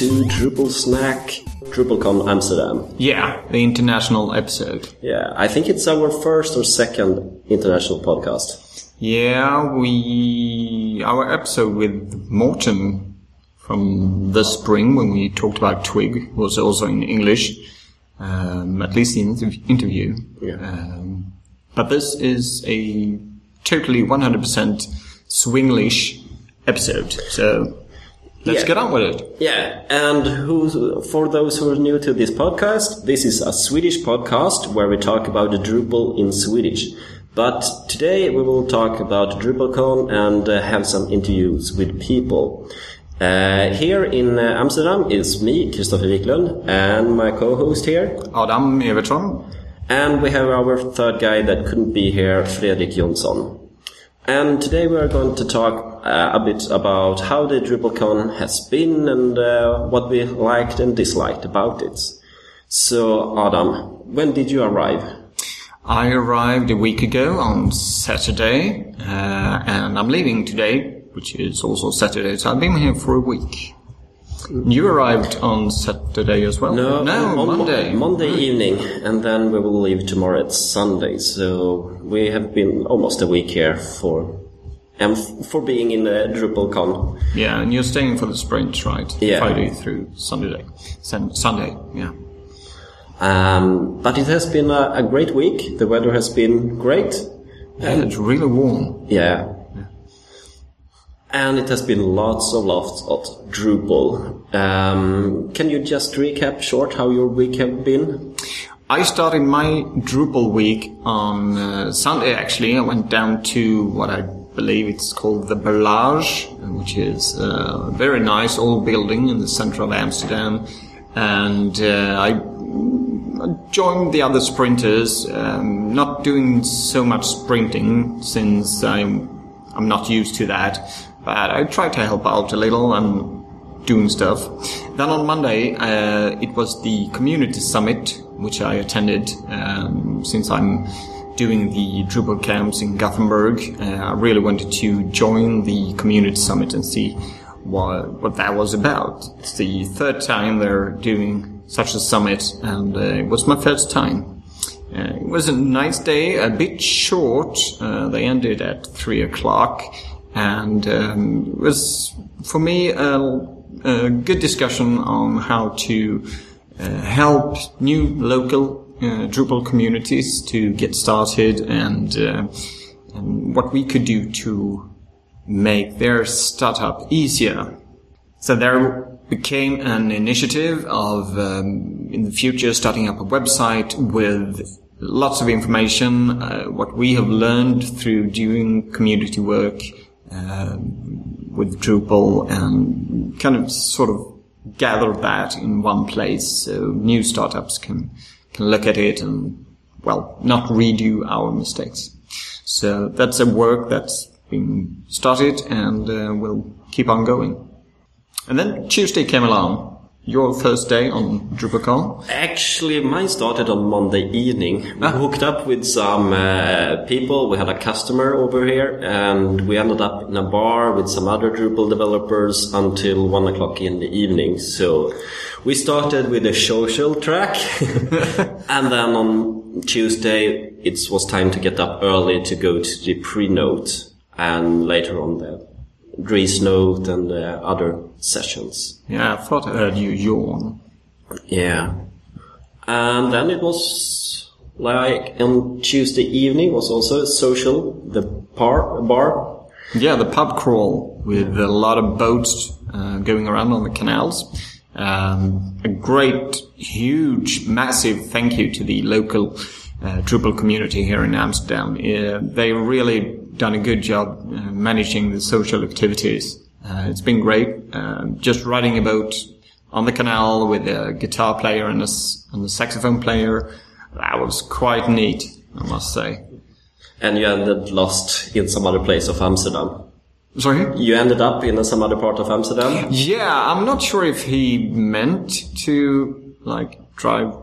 to Drupal Snack, DrupalCon Amsterdam. Yeah, the international episode. Yeah, I think it's our first or second international podcast. Yeah, we our episode with Morten from the spring when we talked about Twig was also in English, um, at least the interv- interview. Yeah. Um, but this is a totally 100% Swinglish episode, so let's Yeah. get on with it. Yeah, and who, for those who are new to this podcast, this is a Swedish podcast where we talk about the Drupal in Swedish. But today we will talk about DrupalCon and uh, have some interviews with people. Uh, here in uh, Amsterdam is me, Christopher Wiklund, and my co-host here. Adam Evertsson. And we have our third guy that couldn't be here, Fredrik Jonsson. And today we are going to talk uh, a bit about how the DrupalCon has been and uh, what we liked and disliked about it. So, Adam, when did you arrive? I arrived a week ago on Saturday, uh, and I'm leaving today, which is also Saturday, so I've been here for a week. You arrived on Saturday as well? No, no, on Mo- Monday. Monday evening, and then we will leave tomorrow at Sunday. So we have been almost a week here for and for being in the DrupalCon. Yeah, and you're staying for the sprint, right? Yeah. Friday through Sunday. Sun- Sunday, yeah. Um, but it has been a, a great week. The weather has been great. Yeah, it's really warm. Yeah. And it has been lots of lots of Drupal. Um, can you just recap short how your week have been? I started my Drupal week on uh, Sunday. Actually, I went down to what I believe it's called the Berlage, which is a very nice old building in the center of Amsterdam, and uh, I joined the other sprinters. Um, not doing so much sprinting since I'm I'm not used to that, but I tried to help out a little and doing stuff. Then on Monday, uh, it was the community summit, which I attended. Um, since I'm doing the Drupal camps in Gothenburg, uh, I really wanted to join the community summit and see what what that was about. It's the third time they're doing such a summit, and uh, it was my first time. Uh, it was a nice day, a bit short. Uh, they ended at three o'clock, and um, it was for me a, a good discussion on how to uh, help new local Drupal communities to get started and, uh, and what we could do to make their startup easier. So there became an initiative of, um, in the future, starting up a website with lots of information, uh, what we have learned through doing community work um, with Drupal, and kind of sort of gather that in one place, so new startups can can look at it and well, not redo our mistakes. So that's a work that's been started and uh, will keep on going. And then Tuesday came along. Your first day on DrupalCon. Actually, mine started on Monday evening. We hooked up with some uh, people. We had a customer over here, and we ended up in a bar with some other Drupal developers until one o'clock in the evening. So we started with a social track, and then on Tuesday it was time to get up early to go to the pre-note, and later on the Dries note and the other sessions. Yeah, I thought I heard you yawn. Yeah. And then it was like on Tuesday evening was also social, the par, bar. Yeah, the pub crawl with a lot of boats uh, going around on the canals. Um, a great, huge, massive thank you to the local uh, Drupal community here in Amsterdam. Uh, they really done a good job uh, managing the social activities. Uh, it's been great. Uh, just riding a boat on the canal with a guitar player and a, and a saxophone player. That was quite neat, I must say. And you ended lost in some other place of Amsterdam. Sorry? You ended up in some other part of Amsterdam. Yeah, I'm not sure if he meant to like drive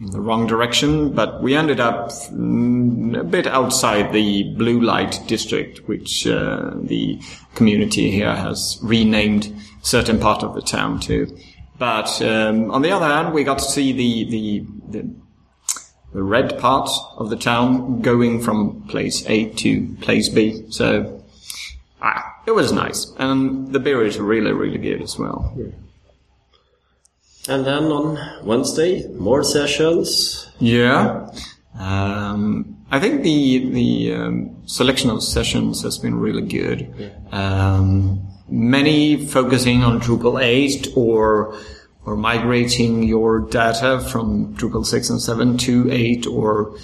in the wrong direction, but we ended up a bit outside the blue light district, which uh, the community here has renamed certain part of the town to. But um, on the other hand, we got to see the, the, the the red part of the town going from place A to place B. So it was nice, and the beer is really really good as well. And then on Wednesday, more sessions. Yeah. Um, I think the the um, selection of sessions has been really good. Um, many focusing on Drupal 8 or or migrating your data from Drupal 6 and 7 to 8 or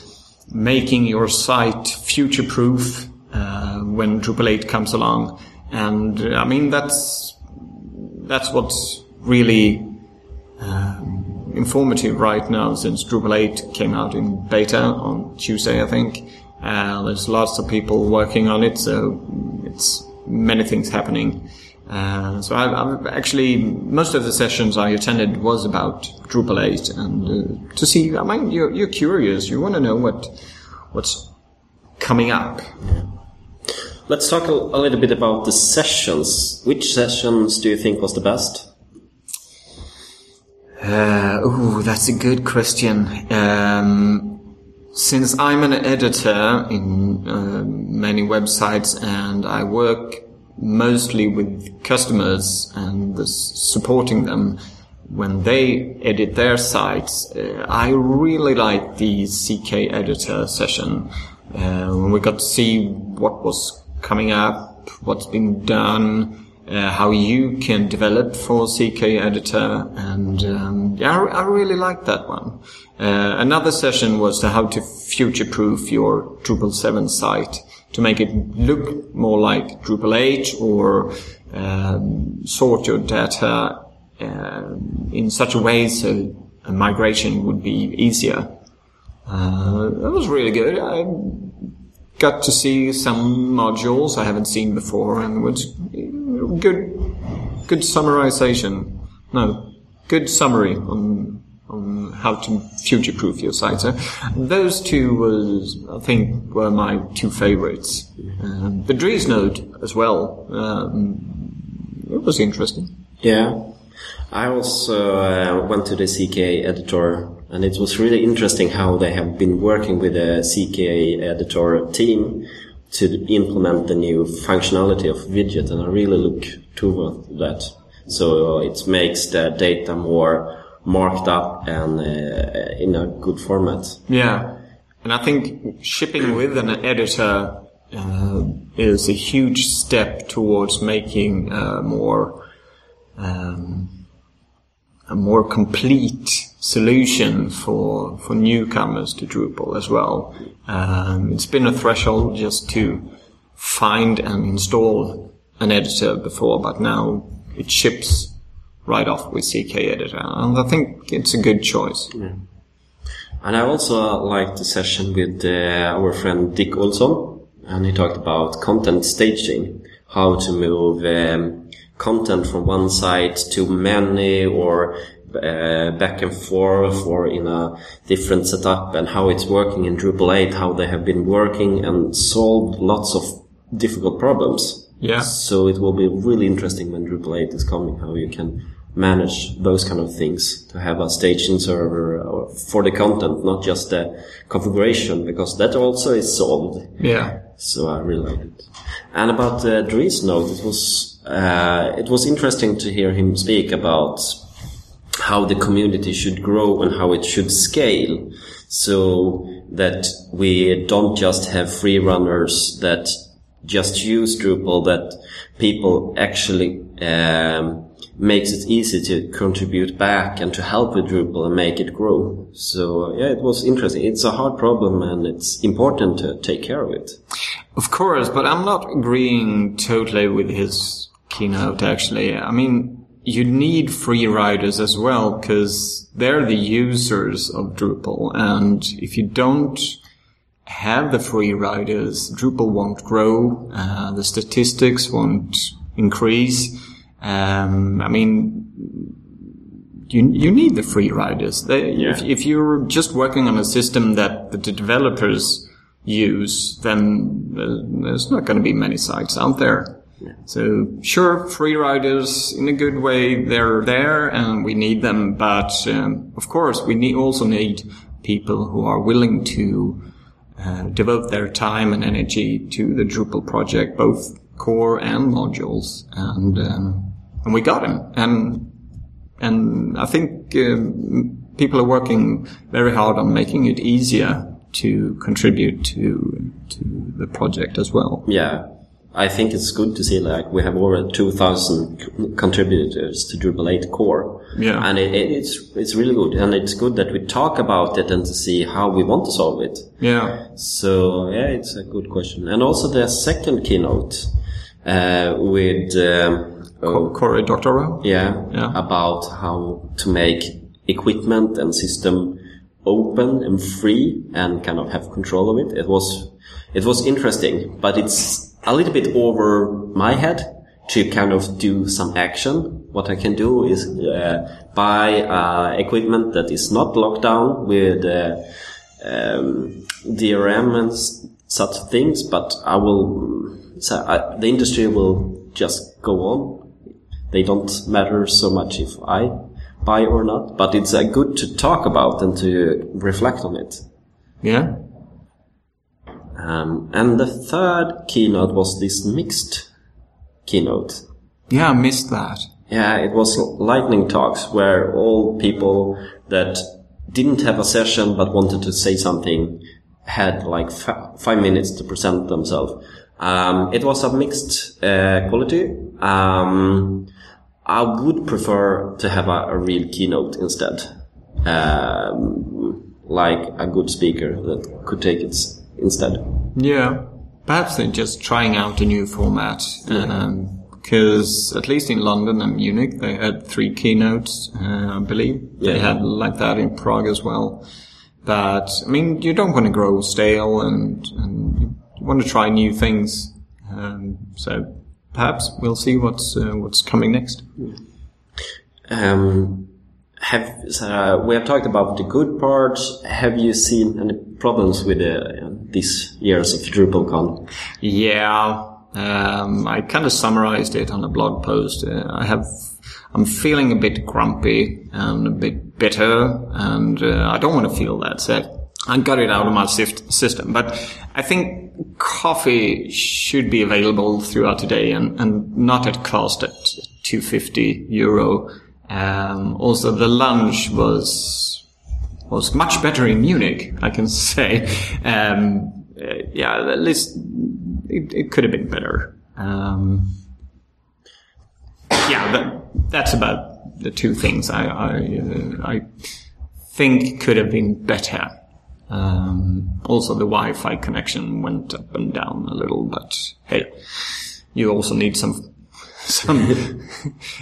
making your site future proof uh, when Drupal 8 comes along. And uh, I mean that's that's what's really um, informative right now since Drupal 8 came out in beta on Tuesday, I think. Uh, there's lots of people working on it, so it's many things happening. Uh, so I've, actually most of the sessions I attended was about Drupal 8, and uh, to see. I mean, you're, you're curious. You want to know what what's coming up. Let's talk a, a little bit about the sessions. Which sessions do you think was the best? Uh, oh, that's a good question. Um, since I'm an editor in uh, many websites and I work mostly with customers and supporting them when they edit their sites, uh, I really like the CK editor session. Uh, we got to see what was coming up, what's been done, uh, how you can develop for CK Editor, and um, yeah, I, I, really liked that one. Uh, another session was how to future-proof your Drupal 7 site to make it look more like Drupal 8 or um, sort your data uh, in such a way so a migration would be easier. Uh, that was really good. I got to see some modules I haven't seen before and was good, good summarization. No, good summary on on how to future-proof your site. So those two was, I think, were my two favorites. Um, the Dries note as well. Um, it was interesting. Yeah. I also uh, went to the CK editor and it was really interesting how they have been working with the CK editor team to implement the new functionality of widget and I really look toward that. So it makes the data more marked up and uh, in a good format. Yeah. And I think shipping with an editor uh, is a huge step towards making uh, more um, a more complete solution for for newcomers to Drupal as well. Um, it's been a threshold just to find and install an editor before, but now it ships right off with CK Editor, and I think it's a good choice. Yeah. And I also liked the session with uh, our friend Dick Olsson, and he talked about content staging, how to move um, content from one site to many or uh, back and forth or in a different setup and how it's working in Drupal 8, how they have been working and solved lots of difficult problems. Yeah. So it will be really interesting when Drupal 8 is coming, how you can manage those kind of things to have a staging server for the content, not just the configuration, because that also is solved. Yeah. So I really like it. And about the Dries note, it was, uh, it was interesting to hear him speak about how the community should grow and how it should scale so that we don't just have free runners that just use Drupal, that people actually um, makes it easy to contribute back and to help with Drupal and make it grow. So yeah, it was interesting. It's a hard problem and it's important to take care of it. Of course, but I'm not agreeing totally with his keynote actually. I mean, you need free riders as well because they're the users of Drupal. And if you don't have the free riders, Drupal won't grow. Uh, the statistics won't increase. Um, I mean, you you need the free riders. They, yeah. if, if you're just working on a system that the developers use, then there's not going to be many sites out there. So sure, free riders in a good way, they're there and we need them. But um, of course, we need, also need people who are willing to uh, devote their time and energy to the Drupal project, both core and modules. And um, and we got him. And and I think um, people are working very hard on making it easier to contribute to to the project as well. Yeah. I think it's good to see like we have over 2,000 contributors to Drupal 8 core. Yeah. And it, it, it's, it's really good. And it's good that we talk about it and to see how we want to solve it. Yeah. So yeah, it's a good question. And also the second keynote, uh, with, um, Co- Cory Doctorow. yeah, Yeah. about how to make equipment and system open and free and kind of have control of it. It was, it was interesting, but it's a little bit over my head to kind of do some action. What I can do is uh, buy uh, equipment that is not locked down with uh, um, DRM and s- such things, but I will. So I, the industry will just go on they don't matter so much if I buy or not, but it's uh, good to talk about and to reflect on it. Yeah. Um, and the third keynote was this mixed keynote. Yeah, I missed that. Yeah, it was lightning talks where all people that didn't have a session but wanted to say something had like f- five minutes to present themselves. Um, it was a mixed uh, quality. Um, I would prefer to have a, a real keynote instead, um, like a good speaker that could take it instead. Yeah. Perhaps they're just trying out a new format. Because at least in London and Munich, they had three keynotes, uh, I believe. They had like that in Prague as well. But, I mean, you don't want to grow stale and, and you want to try new things. Um, so perhaps we'll see what's, uh, what's coming next. Um, have uh, we have talked about the good parts? Have you seen any problems with uh, these years of DrupalCon? Yeah, um, I kind of summarized it on a blog post. Uh, I have, I'm feeling a bit grumpy and a bit bitter, and uh, I don't want to feel that. So I got it out of my system. But I think coffee should be available throughout the day, and, and not at cost at 250 euro. Um, also, the lunch was was much better in Munich, I can say. Um, uh, yeah, at least it, it could have been better. Um, yeah, that, that's about the two things I I, uh, I think could have been better. Um, also, the Wi-Fi connection went up and down a little, but hey, you also need some some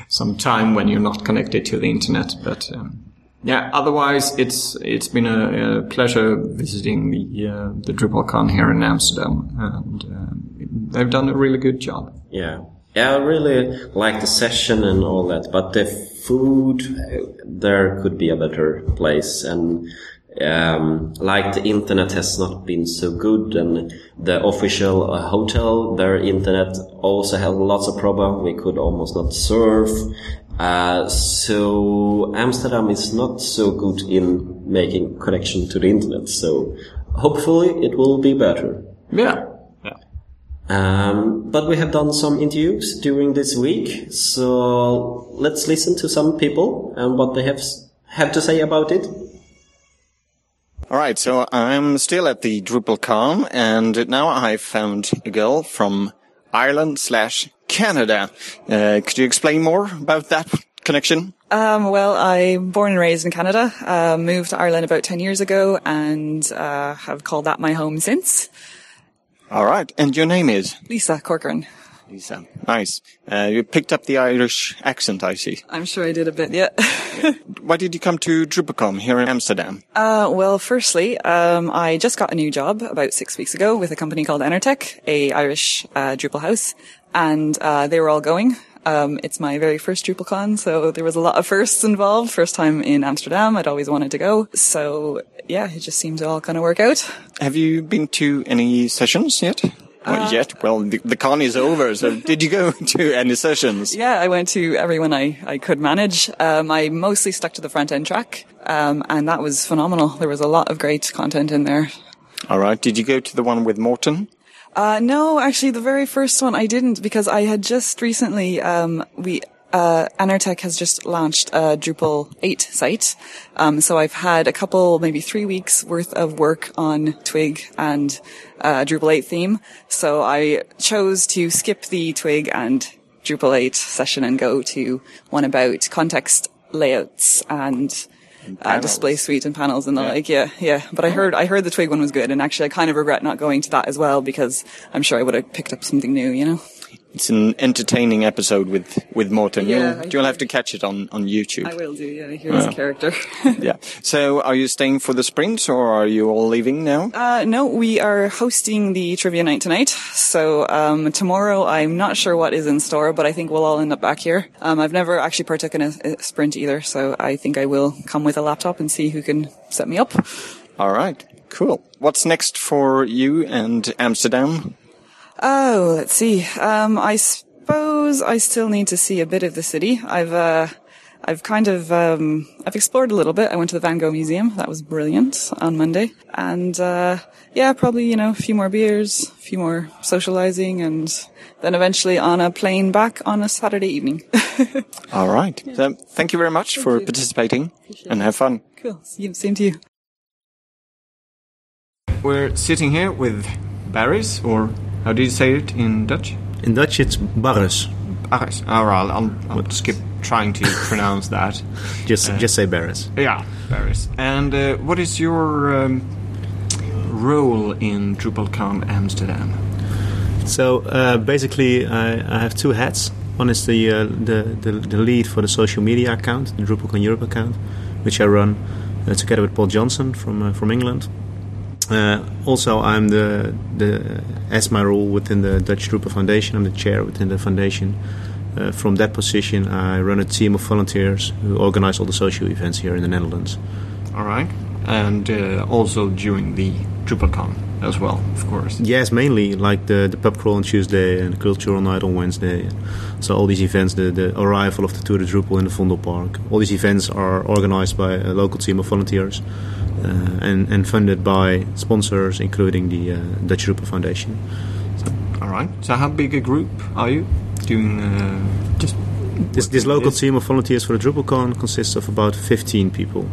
some time when you're not connected to the internet. But um, yeah, otherwise it's it's been a, a pleasure visiting the uh, the DrupalCon here in Amsterdam, and um, they've done a really good job. Yeah. Yeah, I really like the session and all that, but the food, uh, there could be a better place. And, um, like the internet has not been so good and the official uh, hotel, their internet also had lots of problem. We could almost not surf. Uh, so Amsterdam is not so good in making connection to the internet. So hopefully it will be better. Yeah. Yeah. Um, but we have done some interviews during this week, so let's listen to some people and what they have have to say about it. All right, so I'm still at the DrupalCon, and now I found a girl from Ireland slash Canada. Uh, could you explain more about that connection? Um, well, I'm born and raised in Canada, uh, moved to Ireland about 10 years ago and uh, have called that my home since. All right, and your name is Lisa Corcoran. Lisa. Nice. Uh, you picked up the Irish accent, I see. I'm sure I did a bit, yeah. Why did you come to DrupalCon here in Amsterdam? uh, well, firstly, um, I just got a new job about six weeks ago with a company called Annertech, a Irish uh, Drupal house, and uh, they were all going. Um, it's my very first DrupalCon, so there was a lot of firsts involved. First time in Amsterdam, I'd always wanted to go. So yeah, it just seemed to all kind of work out. Have you been to any sessions yet? Not yet. Well, the, the con is over. So, did you go to any sessions? Yeah, I went to everyone I, I could manage. Um, I mostly stuck to the front end track, um, and that was phenomenal. There was a lot of great content in there. All right. Did you go to the one with Morten? Uh, no, actually, the very first one I didn't because I had just recently, um, we, uh, Annertech has just launched a Drupal 8 site. Um, so I've had a couple, maybe three weeks worth of work on Twig and, uh, Drupal 8 theme. So I chose to skip the Twig and Drupal 8 session and go to one about context layouts and, uh, display suite and panels and the like. Yeah, yeah. But I heard, I heard the Twig one was good and actually I kind of regret not going to that as well because I'm sure I would have picked up something new, you know? It's an entertaining episode with with Morten. Yeah, you'll, you'll have to catch it on on YouTube. I will do, yeah. Here's a character. yeah. So, are you staying for the sprint, or are you all leaving now? Uh, no, we are hosting the trivia night tonight. So um, tomorrow, I'm not sure what is in store, but I think we'll all end up back here. Um, I've never actually partook in a, a sprint either, so I think I will come with a laptop and see who can set me up. All right. Cool. What's next for you and Amsterdam? Oh, let's see. Um, I suppose I still need to see a bit of the city. I've, uh, I've kind of, um, I've explored a little bit. I went to the Van Gogh Museum. That was brilliant on Monday. And, uh, yeah, probably, you know, a few more beers, a few more socializing and then eventually on a plane back on a Saturday evening. All right. So, thank you very much for you. participating and have fun. cool. Same to you. We're sitting here with Baris, or how do you say it in Dutch? In Dutch, it's Barres. Baris. All right, I'll, I'll skip trying to pronounce that. Just just say Barres. Yeah, Baris. And uh, what is your um, role in DrupalCon Amsterdam? So uh, basically, I, I have two hats. One is the, uh, the, the the lead for the social media account, the DrupalCon Europe account, which I run uh, together with Paul Johnson from uh, from England. Uh, also, I'm the the as my role within the Dutch Drupal Foundation. I'm the chair within the foundation. Uh, from that position, I run a team of volunteers who organize all the social events here in the Netherlands. All right. And uh, also during the DrupalCon as well, of course. Yes, mainly like the, the pub crawl on Tuesday and the cultural night on Wednesday. So all these events, the, the arrival of the Tour de Drupal in the Vondel Park, all these events are organized by a local team of volunteers uh, and, and funded by sponsors, including the uh, Dutch Drupal Foundation. All right. So how big a group are you doing? Uh, just This, this local team of volunteers for the DrupalCon consists of about 15 people.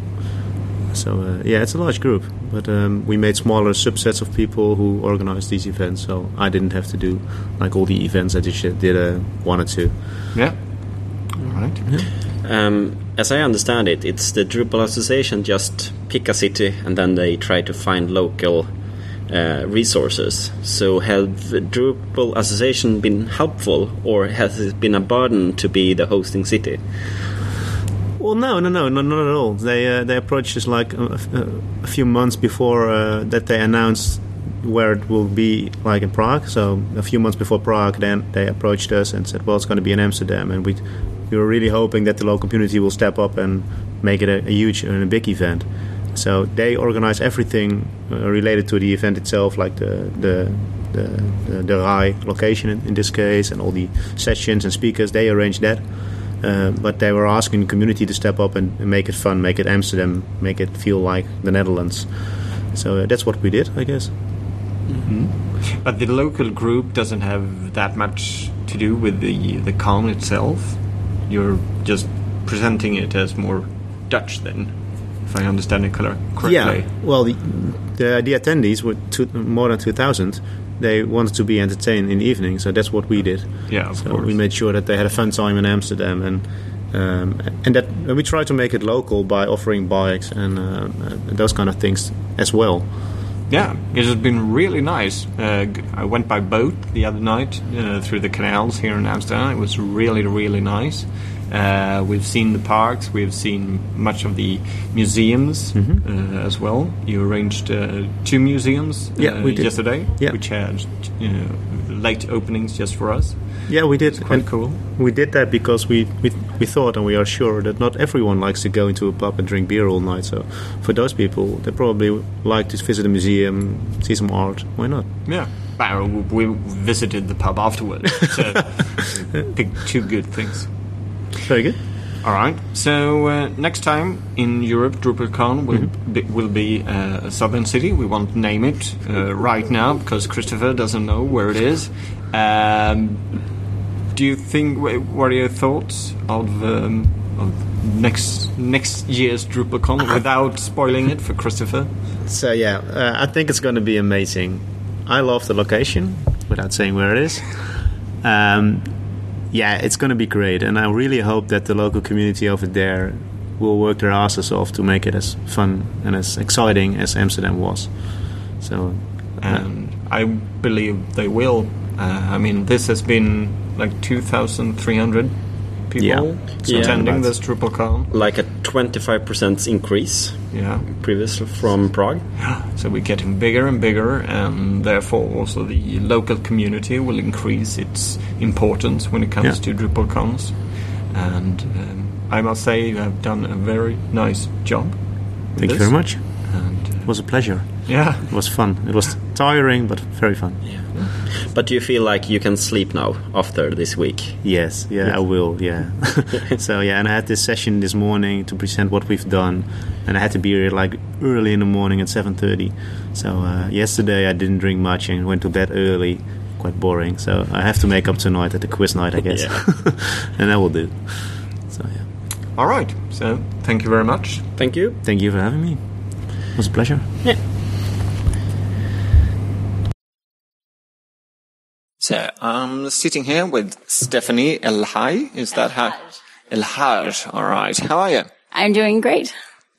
So uh, yeah, it's a large group, but um, we made smaller subsets of people who organized these events. So I didn't have to do like all the events. I just did uh, one or two. Yeah. All right. Um, as I understand it, it's the Drupal Association just pick a city and then they try to find local uh, resources. So have Drupal Association been helpful or has it been a burden to be the hosting city? Well, no, no, no, no, not at all. They uh, they approached us like a, a, a few months before uh, that they announced where it will be, like in Prague. So a few months before Prague, then they approached us and said, "Well, it's going to be in Amsterdam," and we we were really hoping that the local community will step up and make it a, a huge and a big event. So they organize everything uh, related to the event itself, like the the the, the, the RAI location in, in this case, and all the sessions and speakers. They arrange that. Uh, but they were asking the community to step up and, and make it fun, make it Amsterdam, make it feel like the Netherlands. So uh, that's what we did, I guess. But the local group doesn't have that much to do with the the con itself. You're just presenting it as more Dutch, then, if I understand it correctly. Yeah. Well, the, the the attendees were two, more than two thousand. They wanted to be entertained in the evening, so that's what we did. Yeah, of so course. we made sure that they had a fun time in Amsterdam, and um, and that and we tried to make it local by offering bikes and uh, those kind of things as well. Yeah, it has been really nice. Uh, I went by boat the other night uh, through the canals here in Amsterdam. It was really, really nice. Uh, we've seen the parks. We've seen much of the museums uh, as well. You arranged uh, two museums uh, Yeah, we did. yesterday, Yeah. which had you know, late openings just for us. Yeah, we did. Quite and cool. We did that because we, we we thought and we are sure that not everyone likes to go into a pub and drink beer all night. So for those people, they probably like to visit a museum, see some art. Why not? Yeah, But we visited the pub afterwards, so picked two good things. Very good. All right. So uh, next time in Europe, DrupalCon will Mm-hmm. be, will be uh, a southern city. We won't name it uh, right now because Christopher doesn't know where it is. Um, do you think? What are your thoughts of, um, of next next year's DrupalCon without spoiling it for Christopher? So yeah, uh, I think it's going to be amazing. I love the location, without saying where it is. Um, yeah, it's going to be great, and I really hope that the local community over there will work their asses off to make it as fun and as exciting as Amsterdam was. So, and I believe they will. Uh, I mean, this has been like 2,300 people Yeah. Yeah. attending That's- this DrupalCon. Like a 25% increase Yeah. previously from Prague. So we're getting bigger and bigger, and therefore also the local community will increase its importance when it comes Yeah. to DrupalCons. And um, I must say, you have done a very nice job. with thank you very much. And It was a pleasure. Yeah, It was fun. It was tiring, but very fun. Yeah. But do you feel like you can sleep now after this week? Yes, yeah, I will. Yeah. so yeah, and I had this session this morning to present what we've done, and I had to be here like early in the morning at seven thirty. So uh, yesterday I didn't drink much and went to bed early. Quite boring. So I have to make up tonight at the quiz night, I guess, Yeah. and I will do. So yeah, all right. So thank you very much. Thank you. thank you for having me. It was a pleasure. So I'm sitting here with Stephanie El-Hajj. Is that how? El-Hajj. All right. How are you? I'm doing great.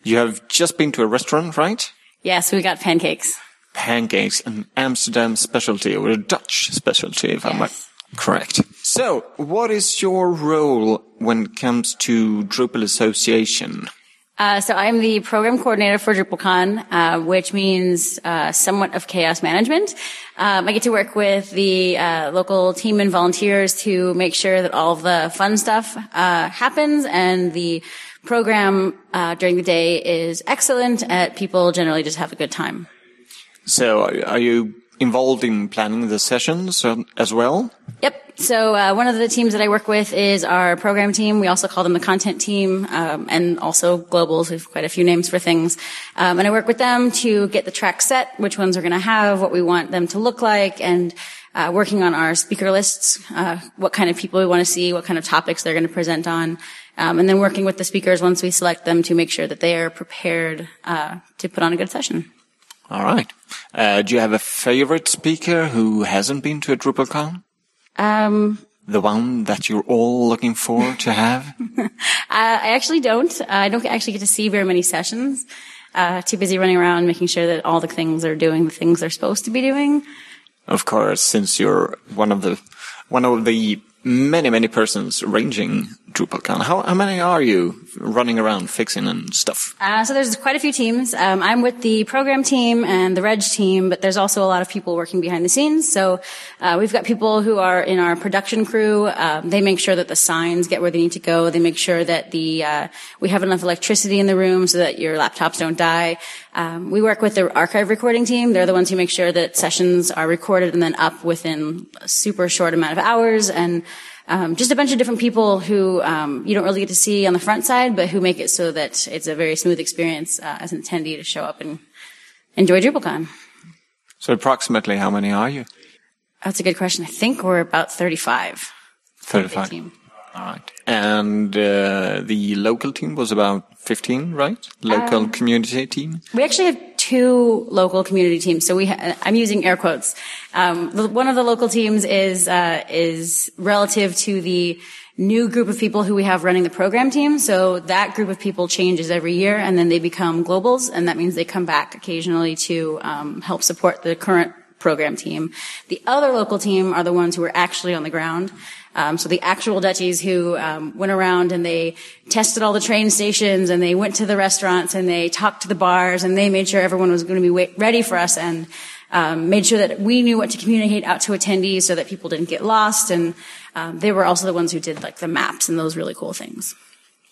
You have just been to a restaurant, right? Yes, we got pancakes. Pancakes, an Amsterdam specialty or a Dutch specialty, if I'm Yes. correct. So, what is your role when it comes to Drupal Association? Uh, so I'm the program coordinator for DrupalCon, uh, which means uh, somewhat of chaos management. Um, I get to work with the uh, local team and volunteers to make sure that all of the fun stuff uh, happens and the program uh, during the day is excellent. At people generally just have a good time. So, are you involved in planning the sessions as well? Yep. So uh, one of the teams that I work with is our program team. We also call them the content team, um, and also globals. We have quite a few names for things. Um, and I work with them to get the track set, which ones we're going to have, what we want them to look like, and uh, working on our speaker lists, uh, what kind of people we want to see, what kind of topics they're going to present on, um, and then working with the speakers once we select them to make sure that they are prepared uh, to put on a good session. All right. Uh, do you have a favorite speaker who hasn't been to a DrupalCon? Um, The one that you're all looking for to have? I actually don't. Uh, I don't actually get to see very many sessions. Uh, too busy running around making sure that all the things are doing the things they're supposed to be doing. Of course, since you're one of the one of the many many persons ranging DrupalCon. How how many are you running around fixing and stuff? Uh, so there's quite a few teams. Um, I'm with the program team and the reg team, but there's also a lot of people working behind the scenes. So uh, we've got people who are in our production crew. Um, they make sure that the signs get where they need to go. They make sure that the uh, we have enough electricity in the room so that your laptops don't die. Um, we work with the archive recording team. They're the ones who make sure that sessions are recorded and then up within a super short amount of hours and um, just a bunch of different people who um, you don't really get to see on the front side, but who make it so that it's a very smooth experience uh, as an attendee to show up and enjoy DrupalCon. So approximately how many are you? That's a good question. I think we're about 35. Thirty-five. Team. All right. And uh, the local team was about fifteen, right? Local community team. We actually have two local community teams. So we, ha- I'm using air quotes. Um, one of the local teams is uh, is relative to the new group of people who we have running the program team. So that group of people changes every year, and then they become globals, and that means they come back occasionally to um, help support the current program team. The other local team are the ones who are actually on the ground. Um, so the actual Dutchies who um, went around and they tested all the train stations and they went to the restaurants and they talked to the bars and they made sure everyone was going to be wait- ready for us and um, made sure that we knew what to communicate out to attendees so that people didn't get lost. And um, they were also the ones who did like the maps and those really cool things.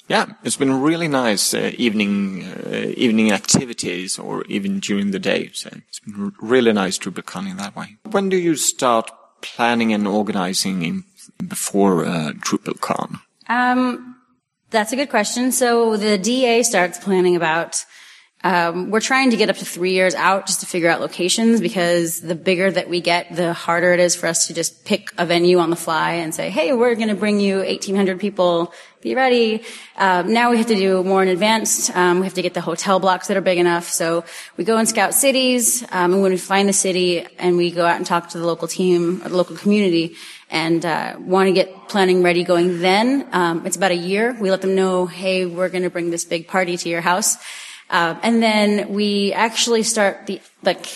Yeah, it's been really nice uh, evening uh, evening activities, or even during the day. So it's been really nice to be in that way. When do you start planning and organizing in, before uh, DrupalCon? Um, that's a good question. So the DA starts planning about. Um, we're trying to get up to three years out just to figure out locations because the bigger that we get, the harder it is for us to just pick a venue on the fly and say, "Hey, we're going to bring you 1,800 people. Be ready." Um, now we have to do more in advance. Um, we have to get the hotel blocks that are big enough. So we go and scout cities, um, and when we find the city, and we go out and talk to the local team, or the local community, and uh, want to get planning ready going. Then um, it's about a year. We let them know, "Hey, we're going to bring this big party to your house." Uh, and then we actually start the, like,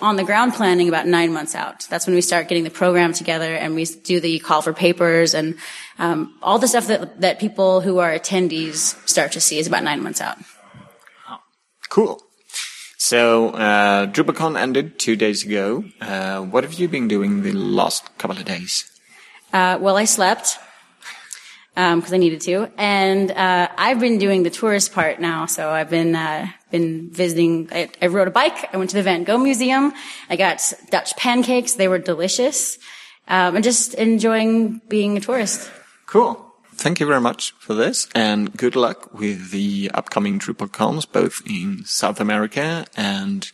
on the ground planning about nine months out. That's when we start getting the program together and we do the call for papers and, um, all the stuff that, that people who are attendees start to see is about nine months out. Cool. So uh, DrupalCon ended two days ago. Uh, what have you been doing the last couple of days? Uh, well, I slept because I needed to, and uh, I've been doing the tourist part now. So I've been uh, been visiting. I, I rode a bike. I went to the Van Gogh Museum. I got Dutch pancakes. They were delicious, um, and just enjoying being a tourist. Cool. Thank you very much for this, and good luck with the upcoming DrupalCons, both in South America and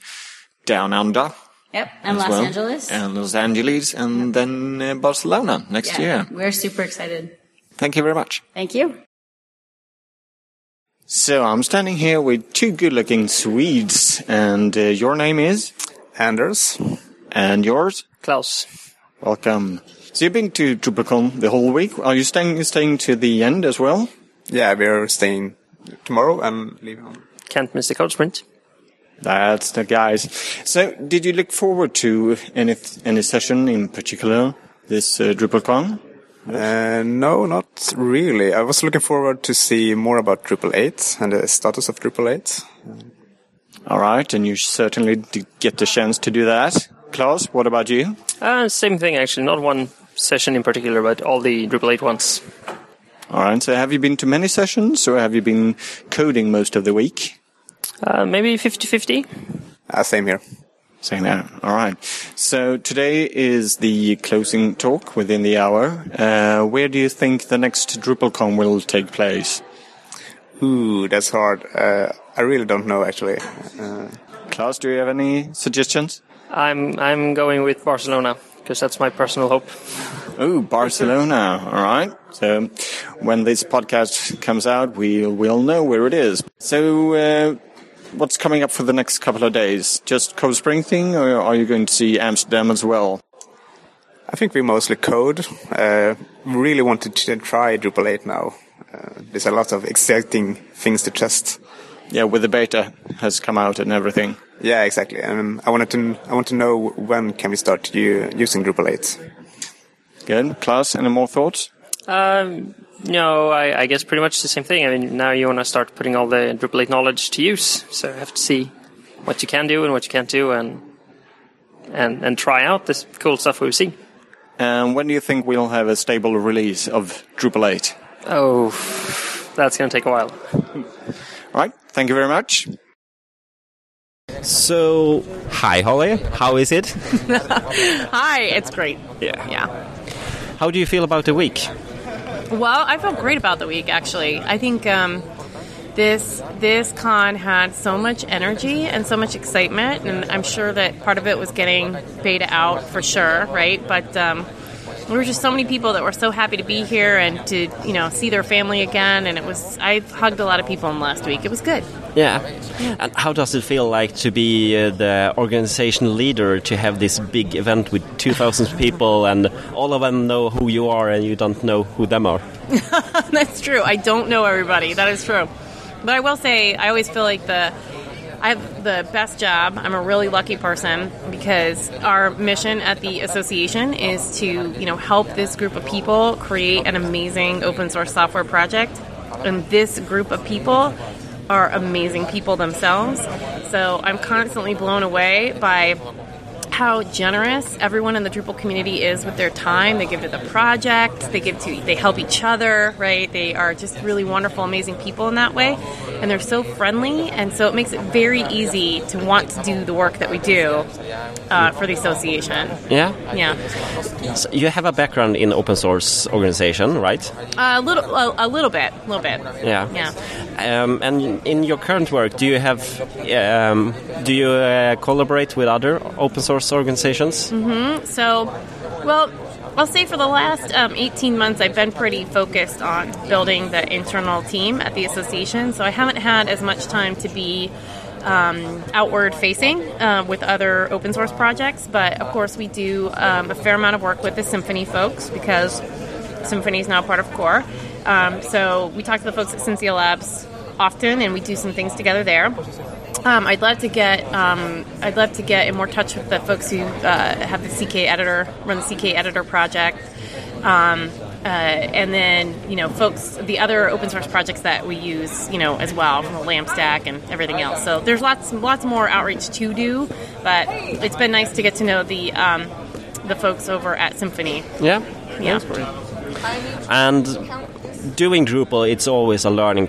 down under. Yep, and Los well. Angeles. And Los Angeles, and then uh, Barcelona next yeah, year. we're super excited. Thank you very much. Thank you. So I'm standing here with two good-looking Swedes, and uh, your name is, Anders. and yours. Klaus. Welcome. So you've been to DrupalCon the whole week. Are you staying staying to the end as well? Yeah, we're staying tomorrow and leaving on. Can't miss the code sprint. That's the guys. So, did you look forward to any any session in particular this uh, DrupalCon? Uh, no, not really. I was looking forward to see more about Drupal 8 and the status of Drupal 8. All right, and you certainly did get the chance to do that. Klaus, what about you? Uh, same thing actually. Not one session in particular, but all the Drupal 8 ones. All right, so have you been to many sessions, or have you been coding most of the week? Uh, maybe 50-50. Uh, same here. Saying that. All right. So today is the closing talk within the hour. Uh, where do you think the next DrupalCon will take place? Ooh, that's hard. Uh, I really don't know actually. Uh, Klaus, do you have any suggestions? I'm I'm going with Barcelona because that's my personal hope. Oh, Barcelona. All right. So when this podcast comes out, we will know where it is. So, uh, what's coming up for the next couple of days? Just Code Spring thing, or are you going to see Amsterdam as well? I think we mostly code. Uh, really wanted to try Drupal 8 now. Uh, there's a lot of exciting things to test. Yeah, with the beta has come out and everything. Yeah, exactly. Um, I wanted to. I want to know when can we start u- using Drupal 8. Good. Klaus, any more thoughts? Um, no, I, I guess pretty much the same thing. I mean, now you want to start putting all the Drupal 8 knowledge to use, so you have to see what you can do and what you can't do, and and and try out this cool stuff we've seen. And when do you think we'll have a stable release of Drupal 8? Oh, that's going to take a while. All right. Thank you very much. So, hi Holly, how is it? Hi, it's great. Yeah. Yeah. How do you feel about the week? Well, I felt great about the week actually. I think um, this this con had so much energy and so much excitement, and I'm sure that part of it was getting beta out for sure, right? But um, there were just so many people that were so happy to be here and to you know see their family again, and it was I hugged a lot of people in last week. It was good. Yeah. And how does it feel like to be uh, the organization leader to have this big event with 2,000 people and all of them know who you are and you don't know who them are? That's true. I don't know everybody. That is true. But I will say, I always feel like the I have the best job. I'm a really lucky person because our mission at the association is to, you know, help this group of people create an amazing open source software project. And this group of people are amazing people themselves. So I'm constantly blown away by how generous everyone in the Drupal community is with their time. They give to the project, they give to, they help each other, right? They are just really wonderful, amazing people in that way, and they're so friendly, and so it makes it very easy to want to do the work that we do uh, for the association. Yeah. Yeah, So you have a background in open source organization, right? a little, a, a little bit, a little bit. Yeah. Yeah. Um, and in your current work, do you have um, do you uh, collaborate with other open source organizations? So, well, I'll say for the last um, 18 months, I've been pretty focused on building the internal team at the association. So I haven't had as much time to be um, outward facing uh, with other open source projects. But of course, we do um, a fair amount of work with the Symfony folks because Symfony is now part of Core. Um, so we talk to the folks at SensioLabs often, and we do some things together there. Um, I'd love to get um, I'd love to get in more touch with the folks who uh, have the CK editor, run the CK editor project, um, uh, and then you know folks the other open source projects that we use you know as well from the LAMP stack and everything else. So there's lots lots more outreach to do, but it's been nice to get to know the um, the folks over at Symfony. Yeah. Yeah. And doing Drupal, it's always a learning.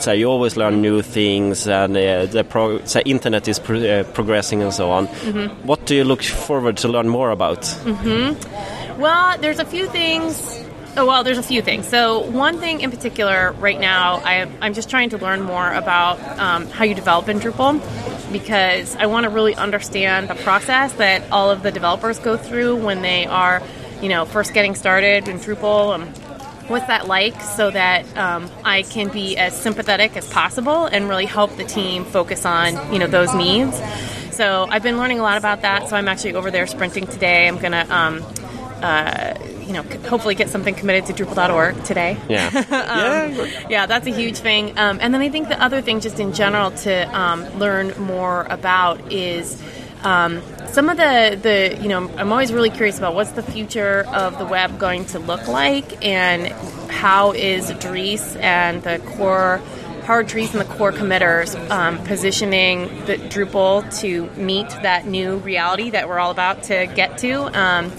So you always learn new things, and uh, the pro- so internet is pro- uh, progressing and so on. Mm-hmm. What do you look forward to learn more about? Well, there's a few things. Oh, well, there's a few things. So, one thing in particular right now, I, I'm just trying to learn more about um, how you develop in Drupal because I want to really understand the process that all of the developers go through when they are, you know, first getting started in Drupal. Um, what's that like so that um, I can be as sympathetic as possible and really help the team focus on, you know, those needs. So I've been learning a lot about that. So I'm actually over there sprinting today. I'm gonna, um, uh, you know, hopefully get something committed to Drupal.org today. Yeah. Um, yeah, that's a huge thing. Um, and then I think the other thing, just in general, to um, learn more about is um, some of the, the, you know, I'm always really curious about what's the future of the web going to look like and how is Dries and the core. How are Dries and the core committers um, positioning the Drupal to meet that new reality that we're all about to get to? Um,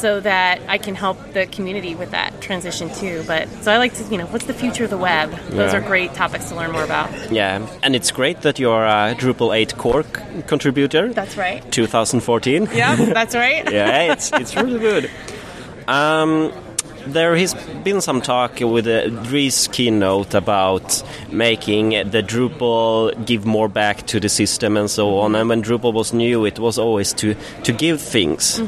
so that I can help the community with that transition too. But so I like to, you know, what's the future of the web? Those Yeah. are great topics to learn more about. Yeah, and it's great that you're a Drupal 8 core c- contributor. That's right. 2014. Yeah, that's right. yeah, it's it's really good. Um, there has been some talk with uh, Dries' keynote about making the Drupal give more back to the system and so on. And when Drupal was new, it was always to to give things.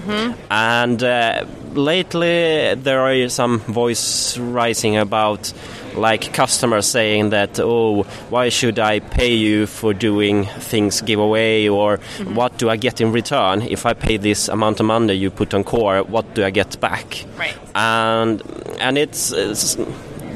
And uh, lately, there are some voice rising about like customers saying that oh why should i pay you for doing things giveaway? Or what do i get in return? If i pay this amount of money you put on core what do i get back? Right. and and it's, it's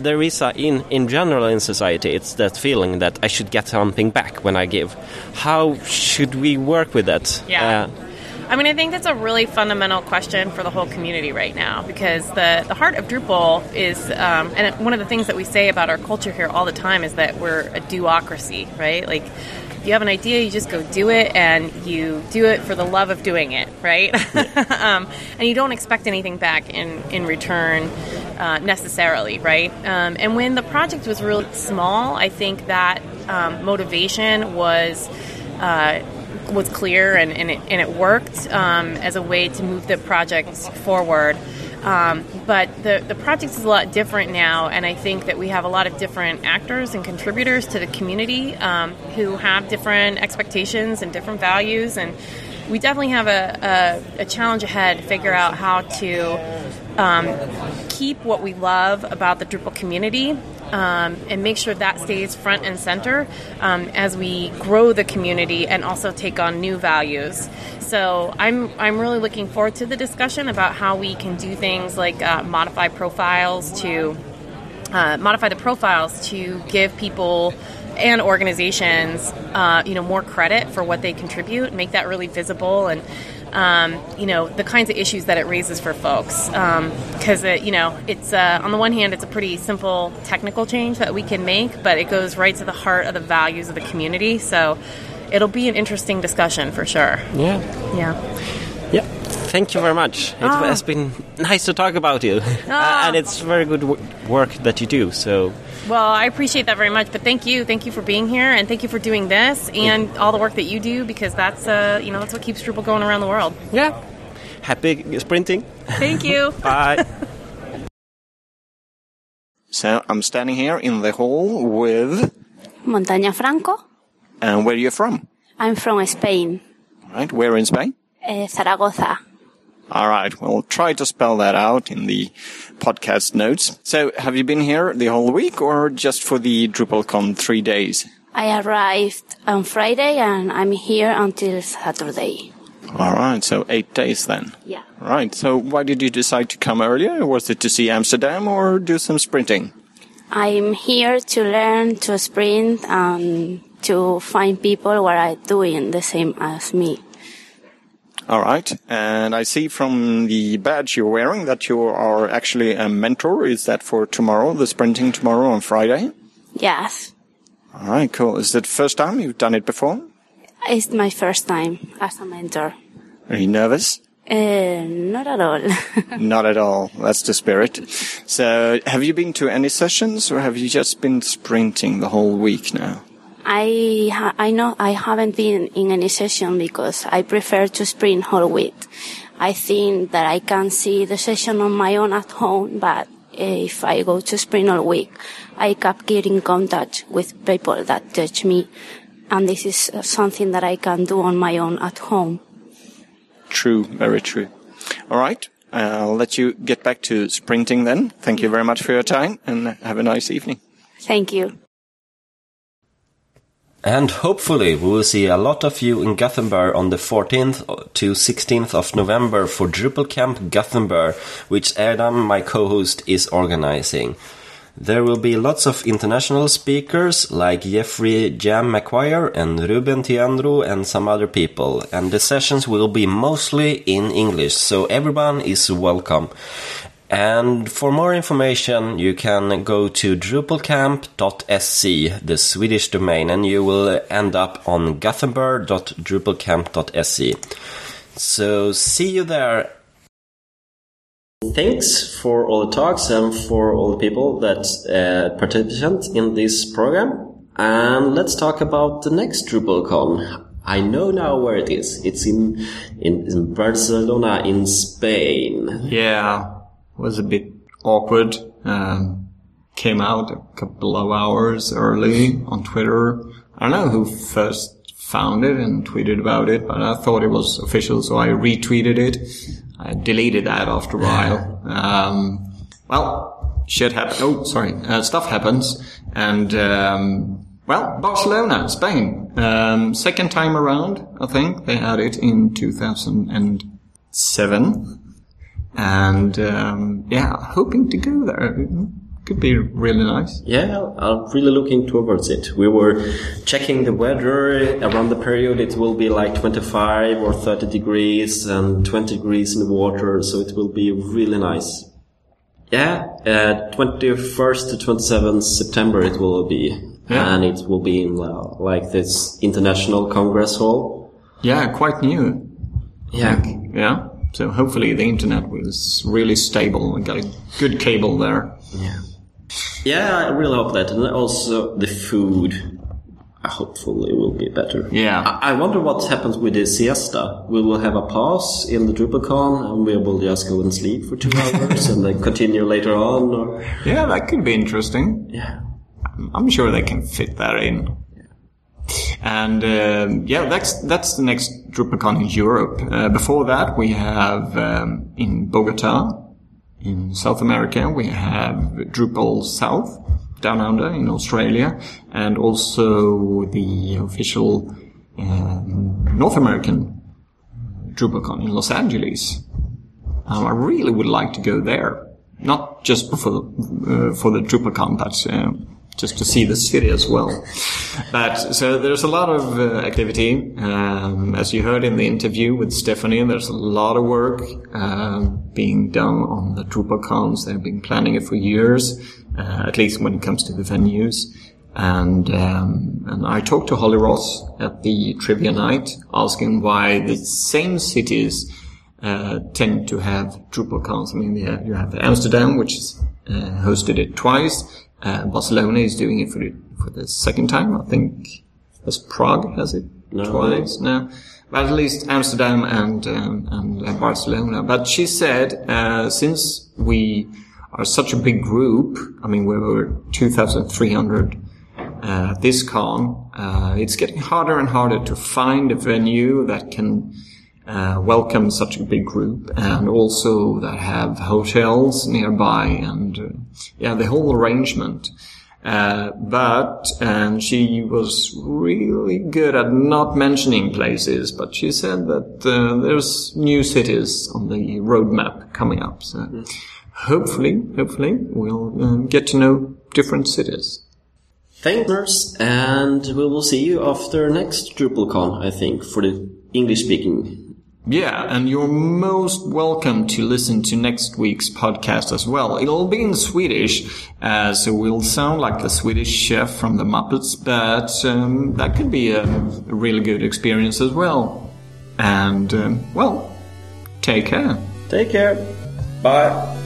there is a in in general in society it's that feeling that i should get something back when i give. How should we work with that? Yeah. Uh, I mean, I think that's a really fundamental question for the whole community right now because the, the heart of Drupal is, um, and one of the things that we say about our culture here all the time is that we're a do-ocracy, right? Like, if you have an idea, you just go do it, and you do it for the love of doing it, right? um, and you don't expect anything back in, in return uh, necessarily, right? Um, and when the project was really small, I think that um, motivation was. Uh, was clear and, and, it, and it worked um, as a way to move the project forward. Um, but the, the project is a lot different now, and I think that we have a lot of different actors and contributors to the community um, who have different expectations and different values. And we definitely have a, a, a challenge ahead to figure out how to um, keep what we love about the Drupal community um, and make sure that stays front and center um, as we grow the community and also take on new values. So I'm I'm really looking forward to the discussion about how we can do things like uh, modify profiles to uh, modify the profiles to give people and organizations, uh, you know, more credit for what they contribute, make that really visible, and um, you know, the kinds of issues that it raises for folks. Because it, you know, it's uh, on the one hand, it's a pretty simple technical change that we can make, but it goes right to the heart of the values of the community. So it'll be an interesting discussion for sure. yeah Yeah. Yeah. Thank you very much. It Ah. has been nice to talk about you, Ah. and it's very good w- work that you do. So Well, I appreciate that very much, but thank you, thank you for being here, and thank you for doing this and all the work that you do because that's uh, you know that's what keeps Drupal going around the world. yeah, happy sprinting. Thank you. Bye. So I'm standing here in the hall with, Montaña Franco. and where are you from? I'm from Spain, Right, where in Spain? uh, Zaragoza. All right, we'll try to spell that out in the podcast notes. So, have you been here the whole week or just for the DrupalCon three days? I arrived on Friday and I'm here until Saturday. All right, so eight days then. Yeah. Right, so why did you decide to come earlier? Was it to see Amsterdam or do some sprinting? I'm here to learn to sprint and to find people who are doing the same as me. All right, and I see from the badge you're wearing that you are actually a mentor. Is that for tomorrow, the sprinting tomorrow on Friday? Yes, All right, cool. Is that the first time you've done it before? it's my first time as a mentor. Are you nervous? Uh, not at all. Not at all. That's the spirit. So, have you been to any sessions or have you just been sprinting the whole week now? I ha- I know I haven't been in any session because I prefer to sprint whole week. I think that I can see the session on my own at home, but if I go to sprint all week, I keep getting contact with people that touch me, and this is something that I can do on my own at home. True, very true. All right. I'll let you get back to sprinting then. Thank you very much for your time and have a nice evening. Thank you. And hopefully we will see a lot of you in Gothenburg on the 14th to 16th of November for Drupal Camp Gothenburg, which Adam, my co-host, is organizing. There will be lots of international speakers like Jeffrey Jam McGuire and Ruben Teijeiro and some other people, and the sessions will be mostly in English, so everyone is welcome. And for more information, you can go to drupalcamp.se, the Swedish domain, and you will end up on gothenburg.drupalcamp.se. So see you there. Thanks for all the talks and for all the people that uh, participate in this program. And let's talk about the next DrupalCon. I know now where it is. It's in, in, in Barcelona in Spain. Yeah, was a bit awkward. Um, came out a couple of hours early on Twitter. I don't know who first found it and tweeted about it, but I thought it was official, so I retweeted it. I deleted that after a while. Um, well, shit happens. Oh, sorry. Uh, stuff happens. And, um, well, Barcelona, Spain. Um, second time around, I think. They had it in 2007 and um, yeah, hoping to go there. Could be really nice. Yeah, I'm really looking towards it. We were checking the weather around the period. It will be like 25 or 30 degrees and 20 degrees in the water, so it will be really nice. Yeah, uh, 21st to 27th September it will be. Yeah. And it will be in uh, like this international congress hall. Yeah, quite new. Yeah. Yeah. So hopefully the internet was really stable and got a good cable there. Yeah. Yeah, I really hope that. And also the food. uh, Hopefully will be better. Yeah. I I wonder what happens with the siesta. We will have a pause in the DrupalCon and we will just go and sleep for two hours and then continue later on. Or... Yeah, that could be interesting. Yeah. I'm sure they can fit that in. And um, yeah, that's that's the next DrupalCon in Europe. Uh, before that, we have um, in Bogota, in South America, we have Drupal South, down under in Australia, and also the official um, North American DrupalCon in Los Angeles. Um, I really would like to go there, not just for the, uh, for the DrupalCon, but um, just to see the city as well. But so there's a lot of uh, activity. Um, as you heard in the interview with Stephanie, there's a lot of work uh, being done on the DrupalCons. They've been planning it for years, uh, at least when it comes to the venues. And um, and I talked to Holly Ross at the trivia night, asking why the same cities uh, tend to have DrupalCons. I mean, yeah, you have Amsterdam, which is, uh, hosted it twice. Uh, Barcelona is doing it for the, for the second time. I think as Prague has it No. twice now. But at least Amsterdam and um, and uh, Barcelona. But she said uh, since we are such a big group, I mean we were 2,300 uh, this con, uh, it's getting harder and harder to find a venue that can uh, welcome such a big group and also that have hotels nearby and uh, yeah the whole arrangement. Uh, but and she was really good at not mentioning places, but she said that uh, there's new cities on the roadmap coming up. So hopefully, hopefully we'll uh, get to know different cities. Thanks, nurse, and we will see you after next DrupalCon, I think, for the English speaking. Yeah, and you're most welcome to listen to next week's podcast as well. It'll be in Swedish, uh, so we'll sound like the Swedish chef from the Muppets, but um, that could be a, really good experience as well. And, um, well, take care. Take care. Bye.